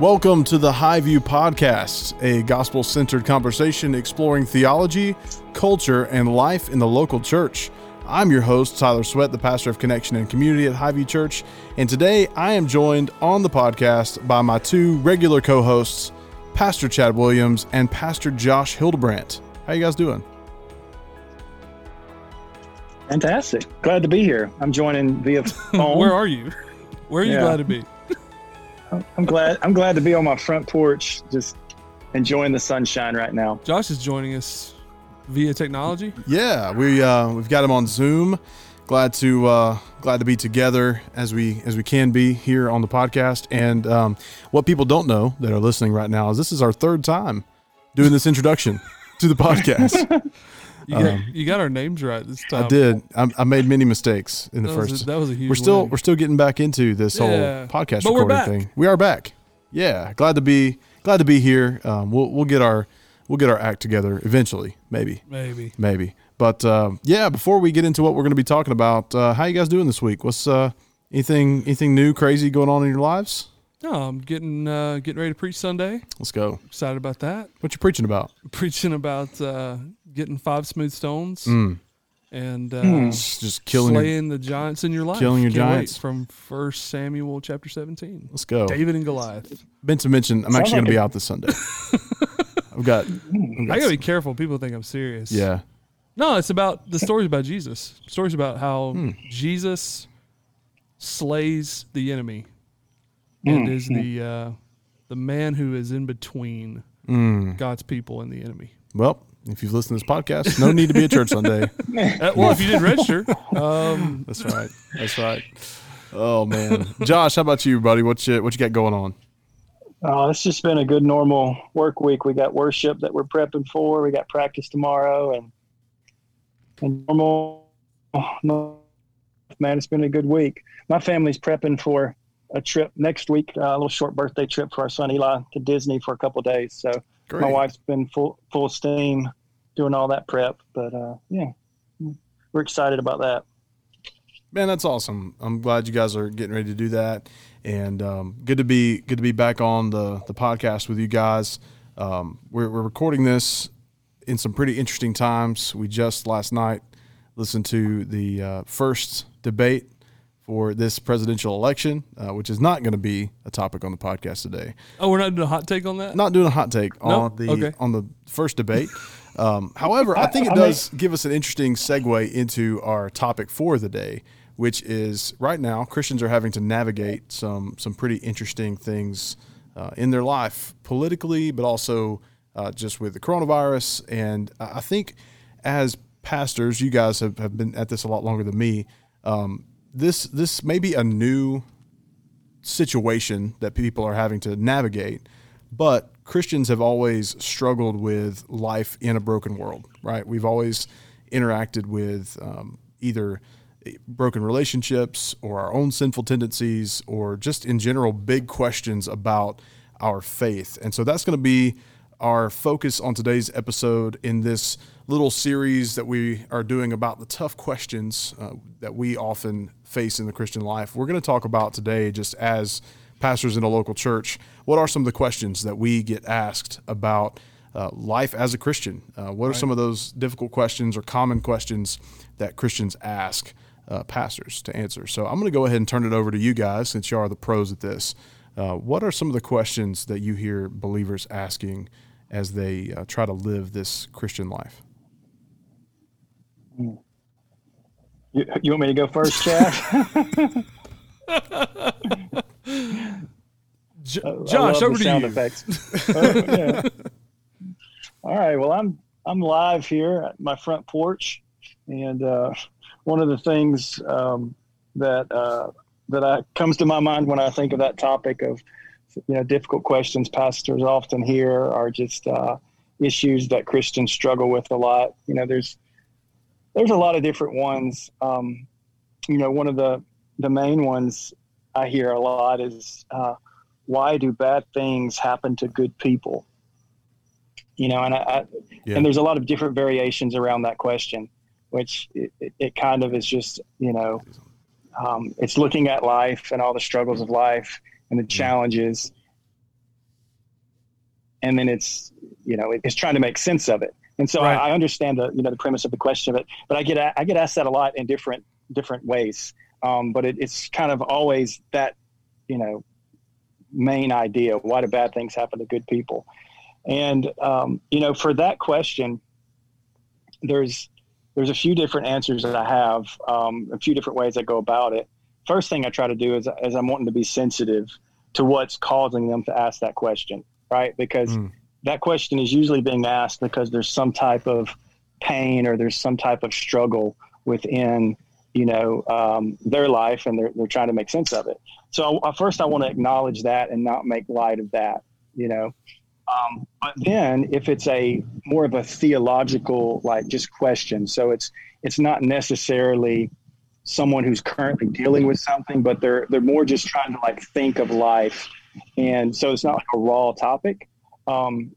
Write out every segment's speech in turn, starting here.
Welcome to the Highview Podcast, a gospel centered conversation exploring theology, culture, and life in the local church. I'm your host, Tyler Sweat, the pastor of Connection and Community at Highview Church, and today I am joined on the podcast by my two regular co hosts, Pastor Chad Williams and Pastor Josh Hildebrandt. How you guys doing? Fantastic. Glad to be here. I'm joining via phone. Where are you? Where are you Yeah. glad to be? I'm glad I'm glad to be on my front porch just enjoying the sunshine right now. Josh is joining us via technology. Yeah, we uh, we've got him on Zoom. Glad to uh, glad to be together as we as we can be here on the podcast. And um, what people don't know that are listening right now is this is our third time doing this introduction to the podcast. You, got, you got our names right this time. Um, I did. I, I made many mistakes in the That was, first. a, that was a huge. we're still win. we're still getting back into this Yeah. whole podcast But recording thing. We are back. Yeah, glad to be glad to be here. Um, we'll we'll get our we'll get our act together eventually, maybe maybe. maybe. But uh, yeah, before we get into what we're going to be talking about, uh, how you guys doing this week? What's uh, anything anything new, crazy going on in your lives? No, I'm getting uh, getting ready to preach Sunday. Let's go. Excited about that. What you preaching about? Preaching about uh, getting five smooth stones Mm, and uh, just, just killing. Your, slaying the giants in your life. killing your Can't wait. giants. from First Samuel chapter 17. let's go. David and Goliath. Meant mentioned I'm Sounds actually going to be out this Sunday. I've got. I've got I gotta be careful. People think I'm serious. yeah. No, it's about the stories about Jesus. Stories about how Hmm. Jesus slays the enemy and is the uh, the man who is in between Mm. God's people and the enemy. Well, if you've listened to this podcast, no need to be at church Sunday. Uh, well, if you didn't register, um, That's right. That's right. Oh man, Josh, how about you, buddy? What you what you got going on? Oh, it's just been a good normal work week. We got worship that we're prepping for. We got practice tomorrow and and normal no, man, it's been a good week. My family's prepping for a trip next week, uh, a little short birthday trip for our son Eli to Disney for a couple of days. So Great. my wife's been full full steam doing all that prep. But uh, yeah, we're excited about that. Man, that's awesome. I'm glad you guys are getting ready to do that, and um, good to be good to be back on the the podcast with you guys. Um, we're, we're recording this in some pretty interesting times. We just last night listened to the uh, first debate for this presidential election, uh, which is not going to be a topic on the podcast today. oh, we're not doing a hot take on that. Not doing a hot take No? on the Okay. on the first debate. Um, however, I think it I- I does give us an interesting segue into our topic for the day, which is right now Christians are having to navigate some some pretty interesting things uh, in their life politically, but also uh, just with the coronavirus. And I I think as pastors, you guys have, have been at this a lot longer than me. Um, this this may be a new situation that people are having to navigate. But Christians have always struggled with life in a broken world, right? We've always interacted with um, either broken relationships or our own sinful tendencies or just in general big questions about our faith. And so that's going to be our focus on today's episode in this little series that we are doing about the tough questions uh, that we often face in the Christian life. We're going to talk about today, just as pastors in a local church, what are some of the questions that we get asked about uh, life as a Christian? Uh, what are some of those difficult questions or common questions that Christians ask uh, pastors to answer? So I'm going to go ahead and turn it over to you guys since you are the pros at this. Uh, what are some of the questions that you hear believers asking as they uh, try to live this Christian life? You, you want me to go first, Chad? Love Josh, over to sound you. effects. Oh, yeah. All right. Well, I'm I'm live here at my front porch, and uh, one of the things um, that uh, that I, comes to my mind when I think of that topic of you know difficult questions pastors often hear are just uh, issues that Christians struggle with a lot. You know, there's there's a lot of different ones. Um, you know, one of the the main ones I hear a lot is uh, why do bad things happen to good people? You know, and I, I Yeah. and there's a lot of different variations around that question, which it, it, it kind of is just you know, um, it's looking at life and all the struggles of life and the challenges, and then it's you know it's trying to make sense of it. And so right. I, I, understand the you know the premise of the question of it, but I get I get asked that a lot in different different ways. Um, but it, it's kind of always that you know main idea: why do bad things happen to good people? And um, you know, for that question, there's there's a few different answers that I have, um, a few different ways I go about it. First thing I try to do is, is I'm wanting to be sensitive to what's causing them to ask that question, right? Because mm that question is usually being asked because there's some type of pain or there's some type of struggle within you know um, their life and they're, they're trying to make sense of it. So I, first i want to acknowledge that and not make light of that you know? Um, but then if it's a more of a theological like just question so it's it's not necessarily someone who's currently dealing with something but they're they're more just trying to like think of life and so it's not like a raw topic um,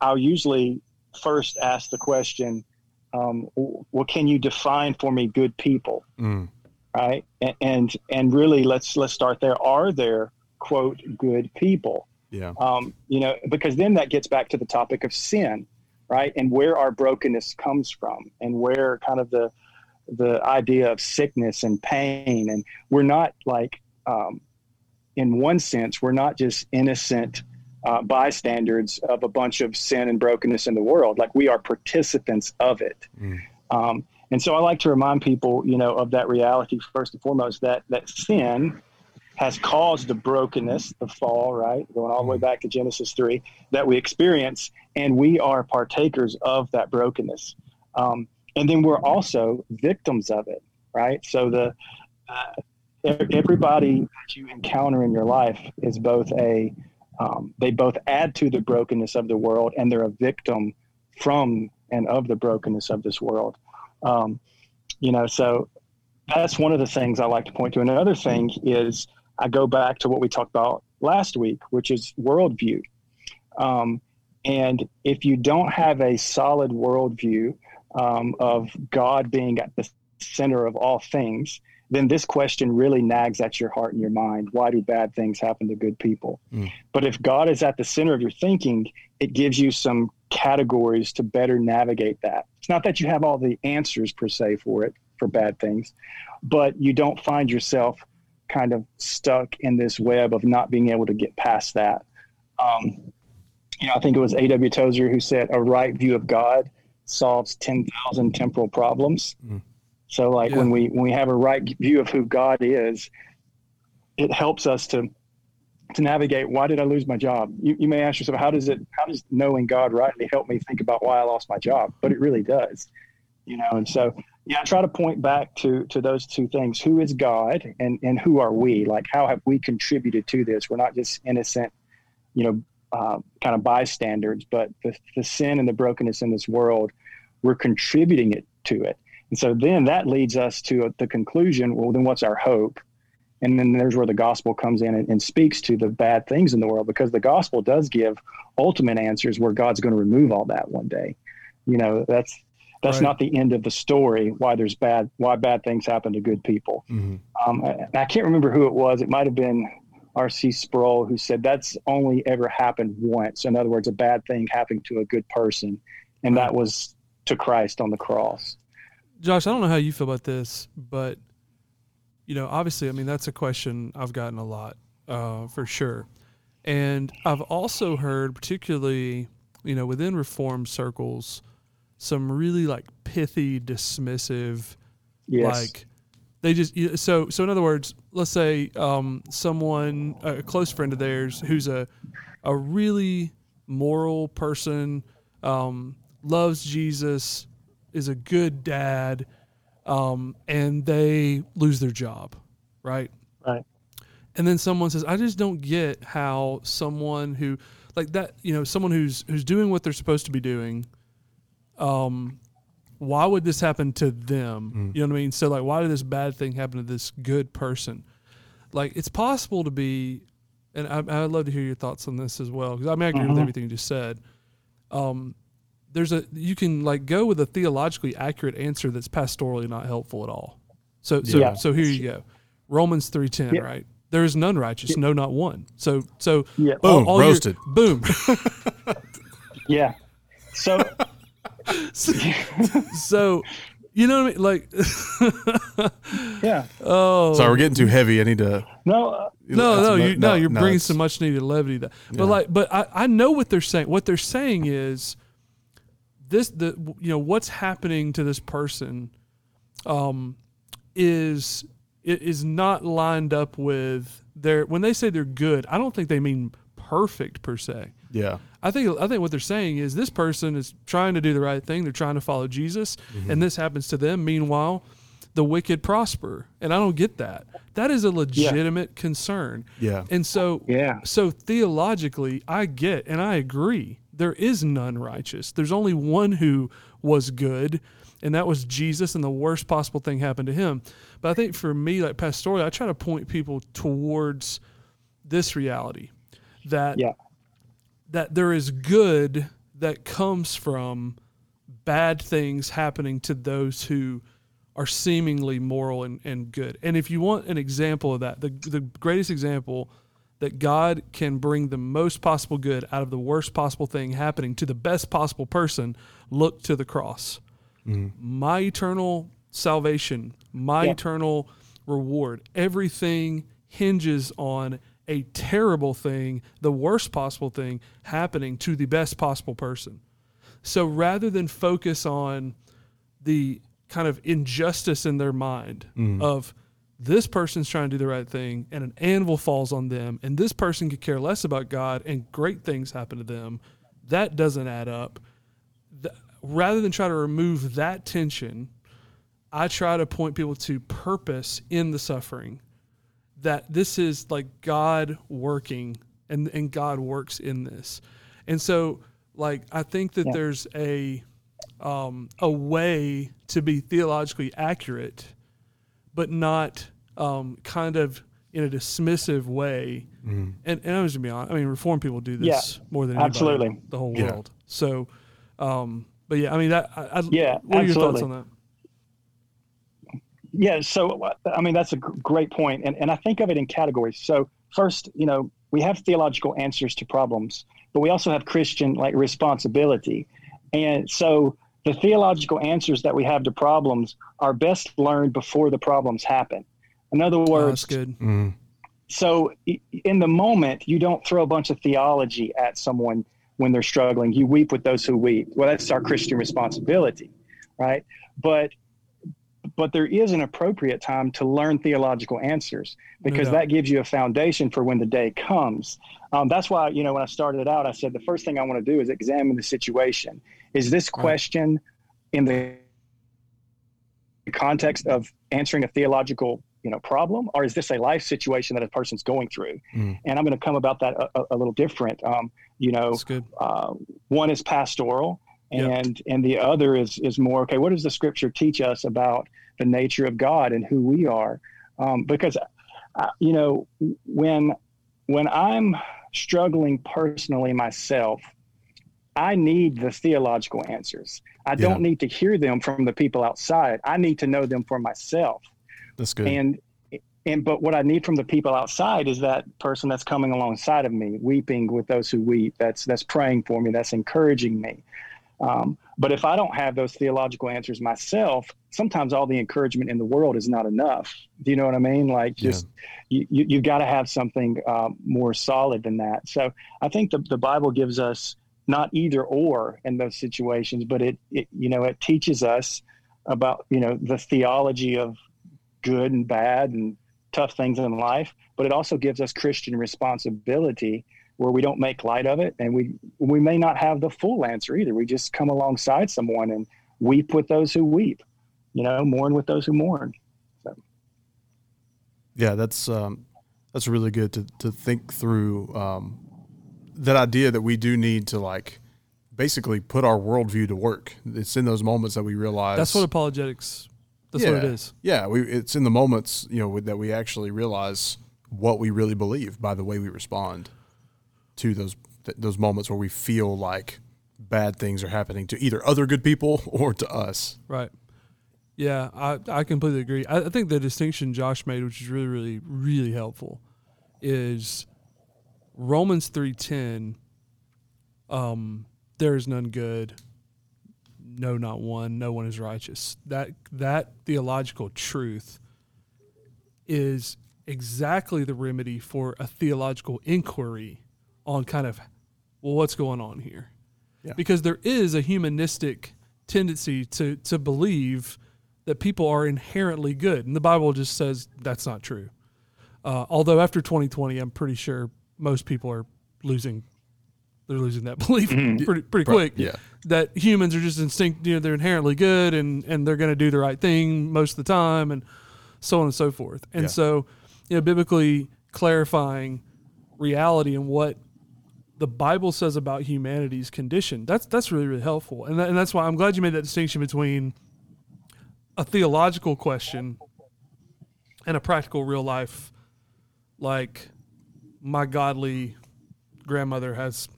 I'll usually first ask the question, um, well, can you define for me good people? Mm. Right. And, and, and, really let's, let's start there. Are there quote good people? Yeah. Um, you know, because then that gets back to the topic of sin, right. And where our brokenness comes from and where kind of the, the idea of sickness and pain. And we're not like, um, in one sense, we're not just innocent uh, bystanders of a bunch of sin and brokenness in the world. Like we are participants of it. Mm. Um, and so I like to remind people, you know, of that reality first and foremost that that sin has caused the brokenness, the fall, right, going all the way mm. back to Genesis three, that we experience, and we are partakers of that brokenness. Um, and then we're also victims of it, right? So the uh, everybody that you encounter in your life is both a um, they both add to the brokenness of the world and they're a victim from and of the brokenness of this world. Um, you know, so that's one of the things I like to point to. Another thing is I go back to what we talked about last week, which is worldview. Um, and if you don't have a solid worldview um, of God being at the center of all things, then this question really nags at your heart and your mind. Why do bad things happen to good people? Mm. But if God is at the center of your thinking, it gives you some categories to better navigate that. It's not that you have all the answers per se for it, for bad things, but you don't find yourself kind of stuck in this web of not being able to get past that. Um, you know, I think it was A.W. Tozer who said, a right view of God solves 10,000 temporal problems. Mm. So like yeah. when we when we have a right view of who God is, it helps us to to navigate why did I lose my job? You, you may ask yourself, how does it how does knowing God rightly help me think about why I lost my job? But it really does. You know, and so yeah, I try to point back to to those two things. Who is God and and who are we? Like how have we contributed to this? We're not just innocent, you know, uh, kind of bystanders, but the, the sin and the brokenness in this world, we're contributing it to it. And so then that leads us to the conclusion well, then what's our hope? And then there's where the gospel comes in and, and, speaks to the bad things in the world because the gospel does give ultimate answers where God's going to remove all that one day. You know, that's that's right. not the end of the story. Why there's bad why bad things happen to good people. Mm-hmm. Um, I, I, can't remember who it was. It might have been R.C. Sproul who said that's only ever happened once. In other words, a bad thing happening to a good person, and that was to Christ on the cross. Josh, I don't know how you feel about this, but you know, obviously, I mean, that's a question I've gotten a lot uh, for sure, and I've also heard, particularly, you know, within reform circles, some really like pithy, dismissive, yes. like they just so so. In other words, let's say um, someone, a close friend of theirs, who's a a really moral person, um, loves Jesus is a good dad, um, and they lose their job, right? Right. And then someone says, "I just don't get how someone who like that, you know, someone who's who's doing what they're supposed to be doing, um, why would this happen to them? Mm. You know what I mean? So like, why did this bad thing happen to this good person? Like, it's possible to be, and I, I'd love to hear your thoughts on this as well because I mean, I agree with mm-hmm. everything you just said. Um, there's a you can like go with a theologically accurate answer that's pastorally not helpful at all. So so yeah. so here you go. Romans 3:10, right? There is none righteous, no, not one. So, so Yeah. Boom, all your- roasted. boom. Yeah. So so, you know what I mean? Like, yeah. oh, Sorry, we're getting too heavy. I need to. No. Uh, no, no, no- you, no, no, you're no, bringing some much needed levity. That, but Yeah. like, but I, I know what they're saying. What they're saying is this: the you know what's happening to this person, um, is it is not lined up with their when they say they're good. I don't think they mean perfect per se. Yeah. I think I think what they're saying is this person is trying to do the right thing. They're trying to follow Jesus, Mm-hmm. and this happens to them. Meanwhile, the wicked prosper, and I don't get that. That is a legitimate concern. Yeah. And so, Yeah. so theologically, I get and I agree. There is none righteous. There's only one who was good, and that was Jesus. And the worst possible thing happened to him. But I think for me, like pastorally, I try to point people towards this reality that Yeah. That there is good that comes from bad things happening to those who are seemingly moral and, and good. And if you want an example of that, the, the greatest example that God can bring the most possible good out of the worst possible thing happening to the best possible person, look to the cross. Mm-hmm. My eternal salvation, my Yeah. eternal reward, everything hinges on a terrible thing, the worst possible thing happening to the best possible person. So rather than focus on the kind of injustice in their mind mm-hmm. of this person's trying to do the right thing and an anvil falls on them and this person could care less about God and great things happen to them, that doesn't add up. Th- rather than try to remove that tension, I try to point people to purpose in the suffering. That this is like God working and, and God works in this. And so like I think that Yeah. there's a um, a way to be theologically accurate, but not um, kind of in a dismissive way. And, and I'm just gonna be honest. I mean, reform people do this Yeah, more than anybody absolutely. the whole Yeah. world. So, um, but yeah, I mean that. I, I, Yeah, What are your thoughts absolutely. on that? Yeah, so uh, I mean that's a great point, and and I think of it in categories. So first, you know, we have theological answers to problems, but we also have Christian like responsibility, and so the theological answers that we have to problems are best learned before the problems happen. In other Oh, words, that's good. Mm. so in the moment, you don't throw a bunch of theology at someone when they're struggling. You weep with those who weep. Well, that's our Christian responsibility, right? But but there is an appropriate time to learn theological answers because doubt. that gives you a foundation for when the day comes. Um, that's why you know when I started it out, I said the first thing I want to do is examine the situation. Is this Right. question in the context of answering a theological you know problem or is this a life situation that a person's going through Mm. and i'm going to come about that a, a- little different um, you know That's good. uh, one is pastoral And and the other is is more okay what does the scripture teach us about the nature of god and who we are um, because uh, you know when when i'm struggling personally myself i need the theological answers i Yeah. don't need to hear them from the people outside i need to know them for myself That's good. and and but what I need from the people outside is that person that's coming alongside of me, weeping with those who weep. That's that's praying for me. That's encouraging me. Um, but if I don't have those theological answers myself, sometimes all the encouragement in the world is not enough. Do you know what I mean? Like just you, you you've got to have something um, more solid than that. So I think the the Bible gives us not either or in those situations, but it, it you know it teaches us about you know the theology of good and bad and tough things in life, but it also gives us Christian responsibility where we don't make light of it and we we may not have the full answer either. We just come alongside someone and weep with those who weep, you know, mourn with those who mourn. Yeah, that's um, that's really good to to think through um, that idea that we do need to like basically put our worldview to work. It's in those moments that we realize That's what apologetics. That's what it is Yeah. Yeah, we it's in the moments you know that we actually realize what we really believe by the way we respond to those th- those moments where we feel like bad things are happening to either other good people or to us. Right. Yeah, I, I completely agree. I, I think the distinction Josh made, which is really, really, really helpful, is Romans three ten. Um, there is none good, no, not one. No one is righteous. That that theological truth is exactly the remedy for a theological inquiry on kind of well, what's going on here? Yeah. Because there is a humanistic tendency to to believe that people are inherently good, and the Bible just says that's not true. Uh, although after 2020, I'm pretty sure most people are losing they're losing that belief pretty pretty quick. yeah. That humans are just instinct, you know, they're inherently good and and they're going to do the right thing most of the time, and so on and so forth. And Yeah. so, you know, biblically clarifying reality and what the Bible says about humanity's condition. That's that's really really helpful, and that, and that's why I'm glad you made that distinction between a theological question and a practical real life, like my godly grandmother has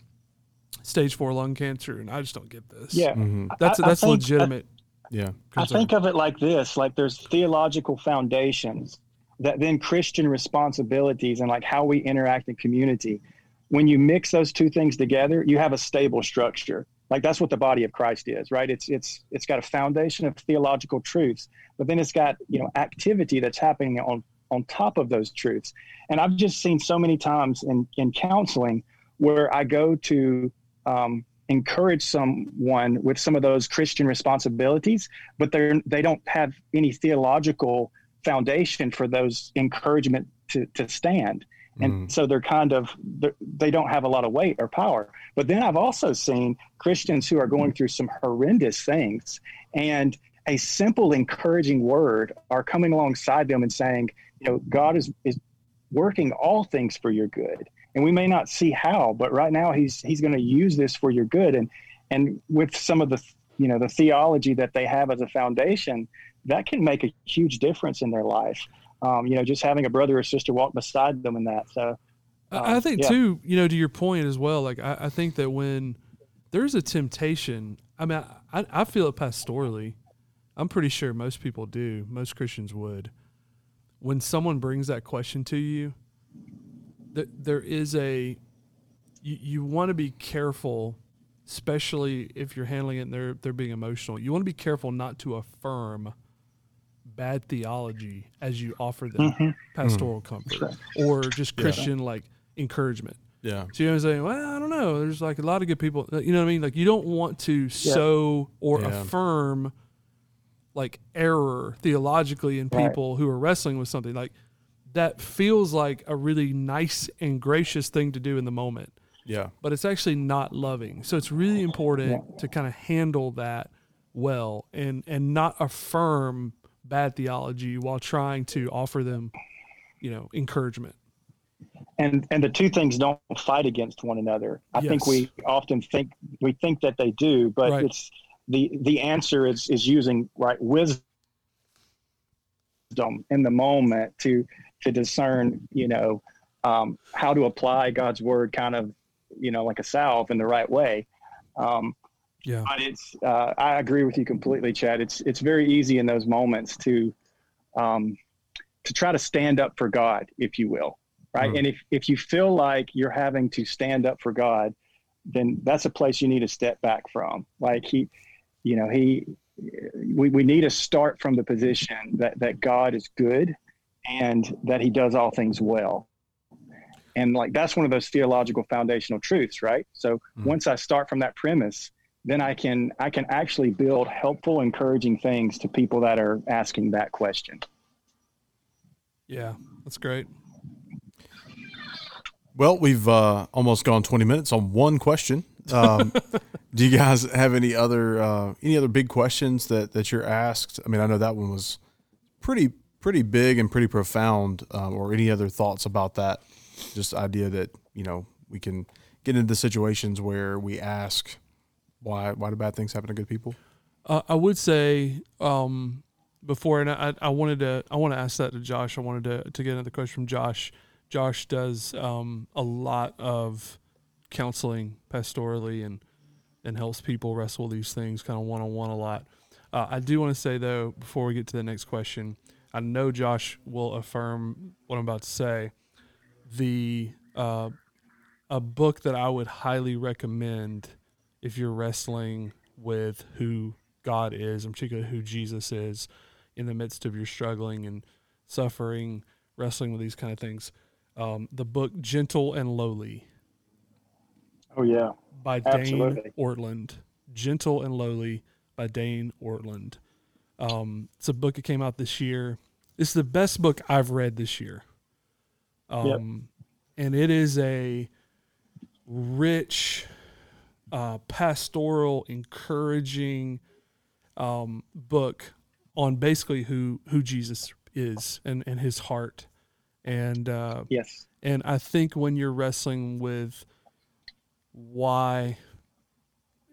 stage four lung cancer, and I just don't get this. Yeah, mm-hmm. that's I- I that's think- legitimate. Yeah. I think of it like this: like there's theological foundations that then Christian responsibilities and like how we interact in community. When you mix those two things together, you have a stable structure. Like that's what the body of Christ is, right? It's it's it's got a foundation of theological truths, but then it's got you know activity that's happening on on top of those truths. And I've just seen so many times in in counseling where I go to um, encourage someone with some of those Christian responsibilities, but they're they don't have any theological foundation for those encouragement to, to stand. And mm. so they're kind of they're, they don't have a lot of weight or power. But then I've also seen Christians who are going mm. through some horrendous things, and a simple encouraging word are coming alongside them and saying, you know, God is is working all things for your good. And we may not see how but right now he's he's going to use this for your good. And and with some of the you know the theology that they have as a foundation that can make a huge difference in their life um, you know just having a brother or sister walk beside them in that so I I um, think yeah. too, you know, to your point as well. Like I, I think that when there's a temptation, I mean, I, I feel it pastorally. I'm pretty sure most people do. Most Christians would. When someone brings that question to you, th- there is a you, you want to be careful, especially if you're handling it and they're they're being emotional. You want to be careful not to affirm bad theology as you offer them mm-hmm. pastoral mm-hmm. comfort or just Christian like encouragement. Yeah. So you know what I'm saying? Well, I don't know. There's like a lot of good people. You know what I mean? Like you don't want to sow or Yeah. affirm like error theologically in Right. people who are wrestling with something like that feels like a really nice and gracious thing to do in the moment Yeah. but it's actually not loving. So it's really important to kind of handle that well and and not affirm bad theology while trying to offer them, you know, encouragement. and and the two things don't fight against one another. I think we often think we think that they do, but Right. it's the the answer is is using right wisdom in the moment to to discern, you know, um, how to apply God's word, kind of, you know, like a salve in the right way. Um, Yeah. but it's uh, I agree with you completely, Chad. It's it's very easy in those moments to um, to try to stand up for God, if you will, right? Mhm. And if if you feel like you're having to stand up for God, then that's a place you need to step back from. Like he, you know, he, we we need to start from the position that that God is good and that He does all things well. And like that's one of those theological foundational truths, right? So Mhm. once I start from that premise, then I can I can actually build helpful, encouraging things to people that are asking that question. Yeah. That's great. Well, we've uh, almost gone 20 minutes on one question. Um, do you guys have any other uh, any other big questions that, that you're asked? I mean, I know that one was pretty pretty big and pretty profound. Um, or any other thoughts about that? Just idea that you know we can get into situations where we ask why why do bad things happen to good people? Uh, I would say um, before, and I, I wanted to, I want to ask that to Josh. I wanted to, to get another question from Josh. Josh does um, a lot of counseling pastorally and and helps people wrestle these things kind of one on one a lot. Uh, I do want to say though, before we get to the next question, I know Josh will affirm what I'm about to say the uh, a book that I would highly recommend if you're wrestling with who God is, and particularly who Jesus is, in the midst of your struggling and suffering, wrestling with these kind of things. Um, the book "Gentle and Lowly." Oh yeah, by Absolutely. Dane Ortlund. Gentle and Lowly by Dane Ortlund. Um, it's a book that came out this year. It's the best book I've read this year. Um, yep. And it is a rich, uh, pastoral, encouraging um, book on basically who who Jesus is and and his heart. And uh, yes, and I think when you're wrestling with why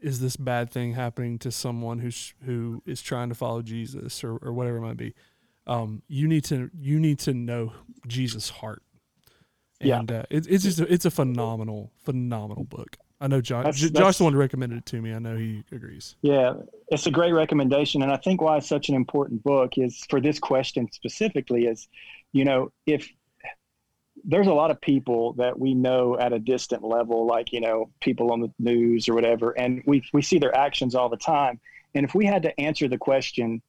is this bad thing happening to someone who's who is trying to follow Jesus or, or whatever it might be. Um, you need to you need to know Jesus' heart. And yeah. uh, it, it's just a, it's a phenomenal phenomenal book. I know Josh. That's, Josh that's, the one who recommended it to me. I know he agrees. Yeah, it's a great recommendation, and I think why it's such an important book is for this question specifically is, you know, if there's a lot of people that we know at a distant level, like you know people on the news or whatever, and we we see their actions all the time. And if we had to answer the question,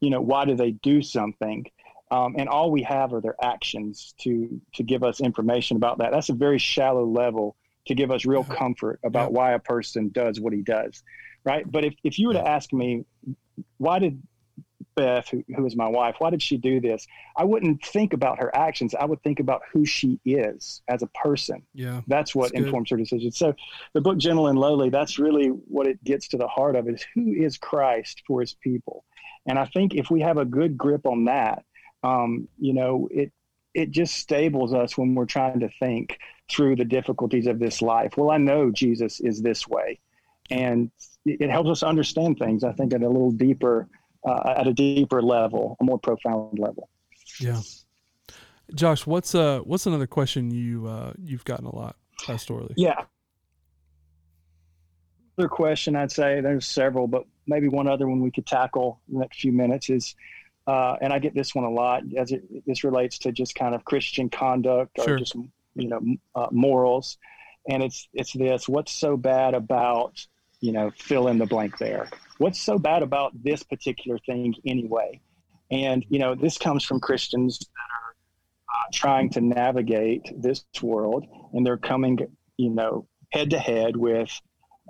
you know, why do they do something, um, and all we have are their actions to to give us information about that, that's a very shallow level to give us real comfort about why a person does what he does, right? But if if you were to ask me, why did Beth, who, who is my wife, why did she do this? I wouldn't think about her actions. I would think about who she is as a person. Yeah. That's what that's informs good. her decisions. So the book Gentle and Lowly, that's really what it gets to the heart of is who is Christ for his people. And I think if we have a good grip on that, um, you know, it it just stables us when we're trying to think through the difficulties of this life. Well, I know Jesus is this way. And it helps us understand things, I think, at a little deeper uh, at a deeper level, a more profound level. Yeah. Josh, what's uh what's another question you uh you've gotten a lot pastorally? Yeah. Other question I'd say there's several, but maybe one other one we could tackle in the next few minutes is uh, and I get this one a lot as it this relates to just kind of Christian conduct or sure. just you know uh, morals, and it's it's this: what's so bad about you know fill in the blank there? what's so bad about this particular thing anyway? And, you know, this comes from Christians that are uh, trying to navigate this world and they're coming, you know, head to head with,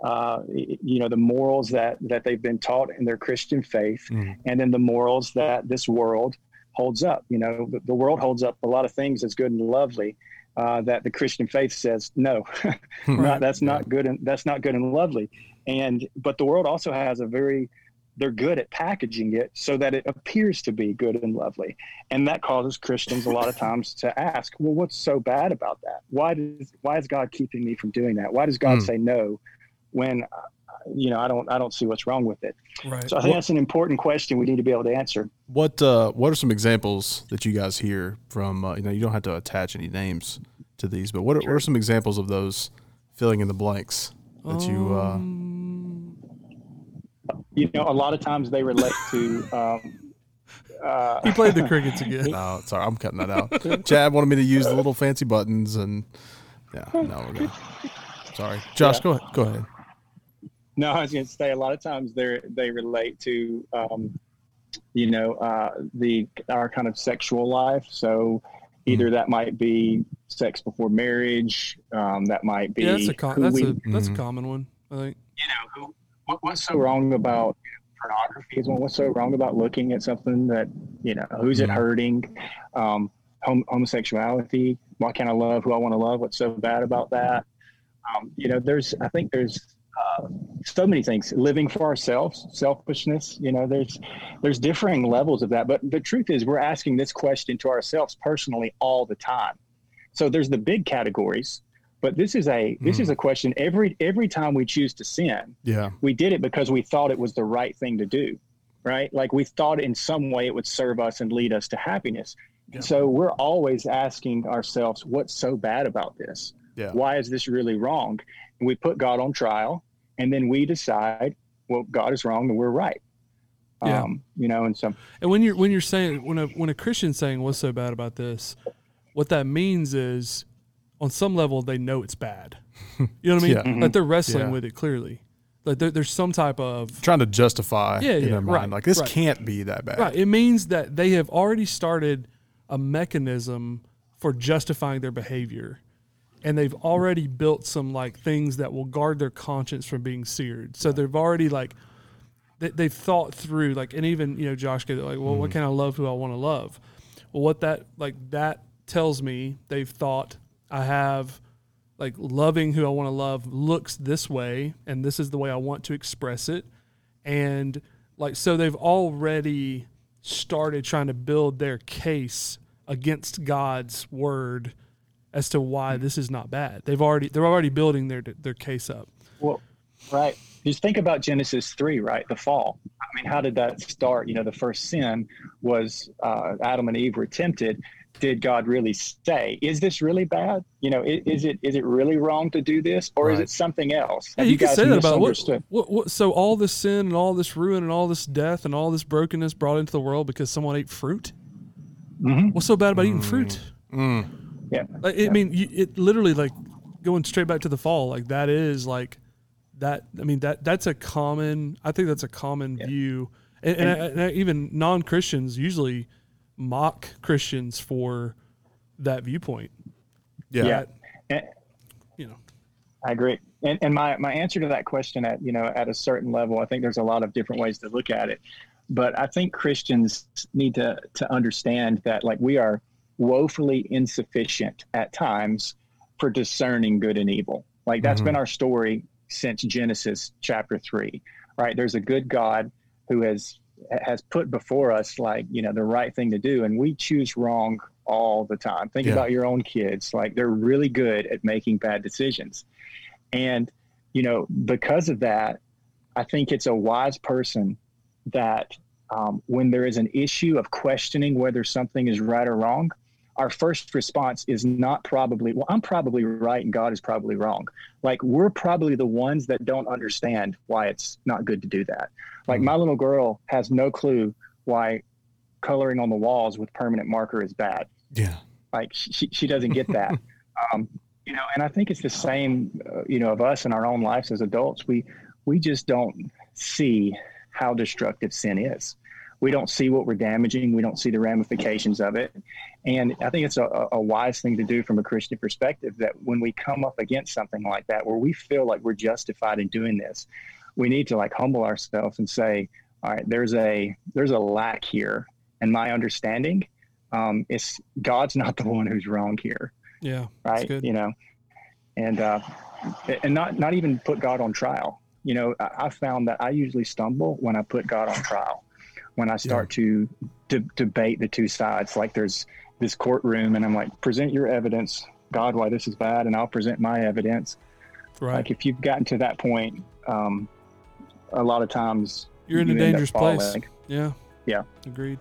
uh, you know, the morals that, that they've been taught in their Christian faith mm. and then the morals that this world holds up. You know, the, the world holds up a lot of things as good and lovely. Uh, that the Christian faith says no, not, that's not good and that's not good and lovely and but the world also has a very they're good at packaging it so that it appears to be good and lovely and that causes christians a lot of times to ask well what's so bad about that why does why is god keeping me from doing that why does god mm. say no when uh, you know i don't i don't see what's wrong with it right so i think what, that's an important question we need to be able to answer what uh what are some examples that you guys hear from uh, you know you don't have to attach any names to these but what are, sure. what are some examples of those filling in the blanks that you uh um, you know, a lot of times they relate to. Um, uh, he played the crickets again. no, sorry, I'm cutting that out. Chad wanted me to use the little fancy buttons, and yeah, no, we're good. Sorry, Josh, yeah. go ahead. Go ahead. No, I was going to say a lot of times they they relate to, um, you know, uh, the our kind of sexual life. So either mm-hmm. that might be sex before marriage, um, that might be yeah, that's a com- that's we, a that's mm-hmm. a common one. I think you know who what, what's so wrong about pornography is one what's so wrong about looking at something that you know who's it mm-hmm. hurting um, hom- homosexuality why can't i love who i want to love what's so bad about that um, you know there's i think there's uh, so many things living for ourselves selfishness you know there's there's differing levels of that but the truth is we're asking this question to ourselves personally all the time so there's the big categories but this is a this mm. is hmm. a question every every time we choose to sin. Yeah. We did it because we thought it was the right thing to do. Right? Like we thought in some way it would serve us and lead us to happiness. Yeah. So we're always asking ourselves, what's so bad about this? Yeah. Why is this really wrong? And we put God on trial and then we decide, well, God is wrong and we're right. Yeah. Um, you know, and so And when you're when you're saying when a when a Christian's saying what's so bad about this, what that means is on some level they know it's bad. You know what I mean? Yeah. Mm-hmm. Like they're wrestling Yeah. with it clearly. Like there, there's some type of Trying to justify Yeah, in yeah, their mind, right, like this right. can't be that bad. right. It means that they have already started a mechanism for justifying their behavior, and they've already built some like things that will guard their conscience from being seared. So they've already like they, they've thought through like, and even you know Josh goes like, well, what mm-hmm. kind of love do I want to love? Well, what that like that tells me they've thought I have like loving who I want to love looks this way, and this is the way I want to express it, and like so they've already started trying to build their case against God's word as to why this is not bad. They've already they're already building their their case up. Well, right. Just think about Genesis 3, right? The fall. I mean, how did that start? You know, the first sin was uh, Adam and Eve were tempted. Did God really say, "Is this really bad? You know, i- is it is it really wrong to do this, or is it something else?" Yeah, Have you, can guys say that about what, what, what. So all this sin and all this ruin and all this death and all this brokenness brought into the world because someone ate fruit. Mhm. What's so bad about eating fruit? Mm. Yeah, Like, I mean, you, it literally like going straight back to the fall. Like that is like that. I mean that that's a common. I think that's a common view, and, and, I- and I- even non Christians usually mock Christians for that viewpoint. Yeah. yeah. And, You know, I agree. And, and my, my answer to that question at, you know, at a certain level, I think there's a lot of different ways to look at it. But I think Christians need to, to understand that like we are woefully insufficient at times for discerning good and evil. Like that's Mhm. been our story since Genesis chapter three, right? There's a good God who has has put before us like you know the right thing to do and we choose wrong all the time think Yeah. about your own kids like they're really good at making bad decisions and you know because of that i think it's a wise person that um, when there is an issue of questioning whether something is right or wrong our first response is not probably well i'm probably right and god is probably wrong. Like we're probably the ones that don't understand why it's not good to do that. Like my little girl has no clue why coloring on the walls with permanent marker is bad. Yeah. like she, she doesn't get that. Um, you know and i think it's the same uh, you know of us in our own lives as adults. We we just don't see how destructive sin is we don't see what we're damaging we don't see the ramifications of it and i think it's a, a wise thing to do from a christian perspective that when we come up against something like that where we feel like we're justified in doing this we need to like humble ourselves and say all right there's a there's a lack here and my understanding um, it's God's not the one who's wrong here, yeah, that's right? good. You know, and uh, and not not even put God on trial. You know, I, I found that I usually stumble when I put God on trial, when I start to de- debate the two sides. Like there's this courtroom, and I'm like, present your evidence, God, why this is bad, and I'll present my evidence. Right, Like if you've gotten to that point, um, a lot of times you're in a you end up dangerous place. Yeah, Yeah. agreed.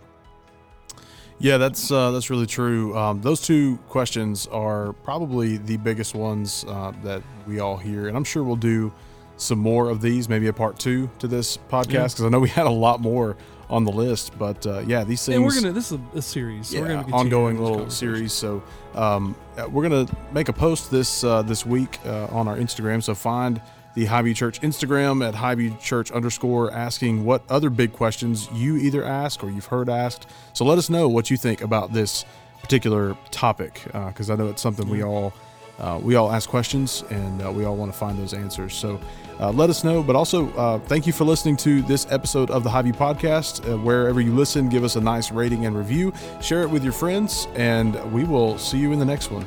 Yeah, that's uh, that's really true. Um, those two questions are probably the biggest ones uh, that we all hear, and I'm sure we'll do some more of these, maybe a part two to this podcast, Yeah. because I know we had a lot more on the list. But uh, yeah, these things. And we're gonna. This is a, a series. So we're yeah, gonna ongoing little series. So um, uh, we're gonna make a post this uh, this week uh, on our Instagram. So find the Highview Church Instagram at Highview Church underscore asking what other big questions you either ask or you've heard asked. So let us know what you think about this particular topic because I know it's something we all uh, we all ask questions and uh, we all want to find those answers. So uh, let us know. But also, uh, thank you for listening to this episode of the Highview Podcast. Uh, wherever you listen, give us a nice rating and review. Share it with your friends, and we will see you in the next one.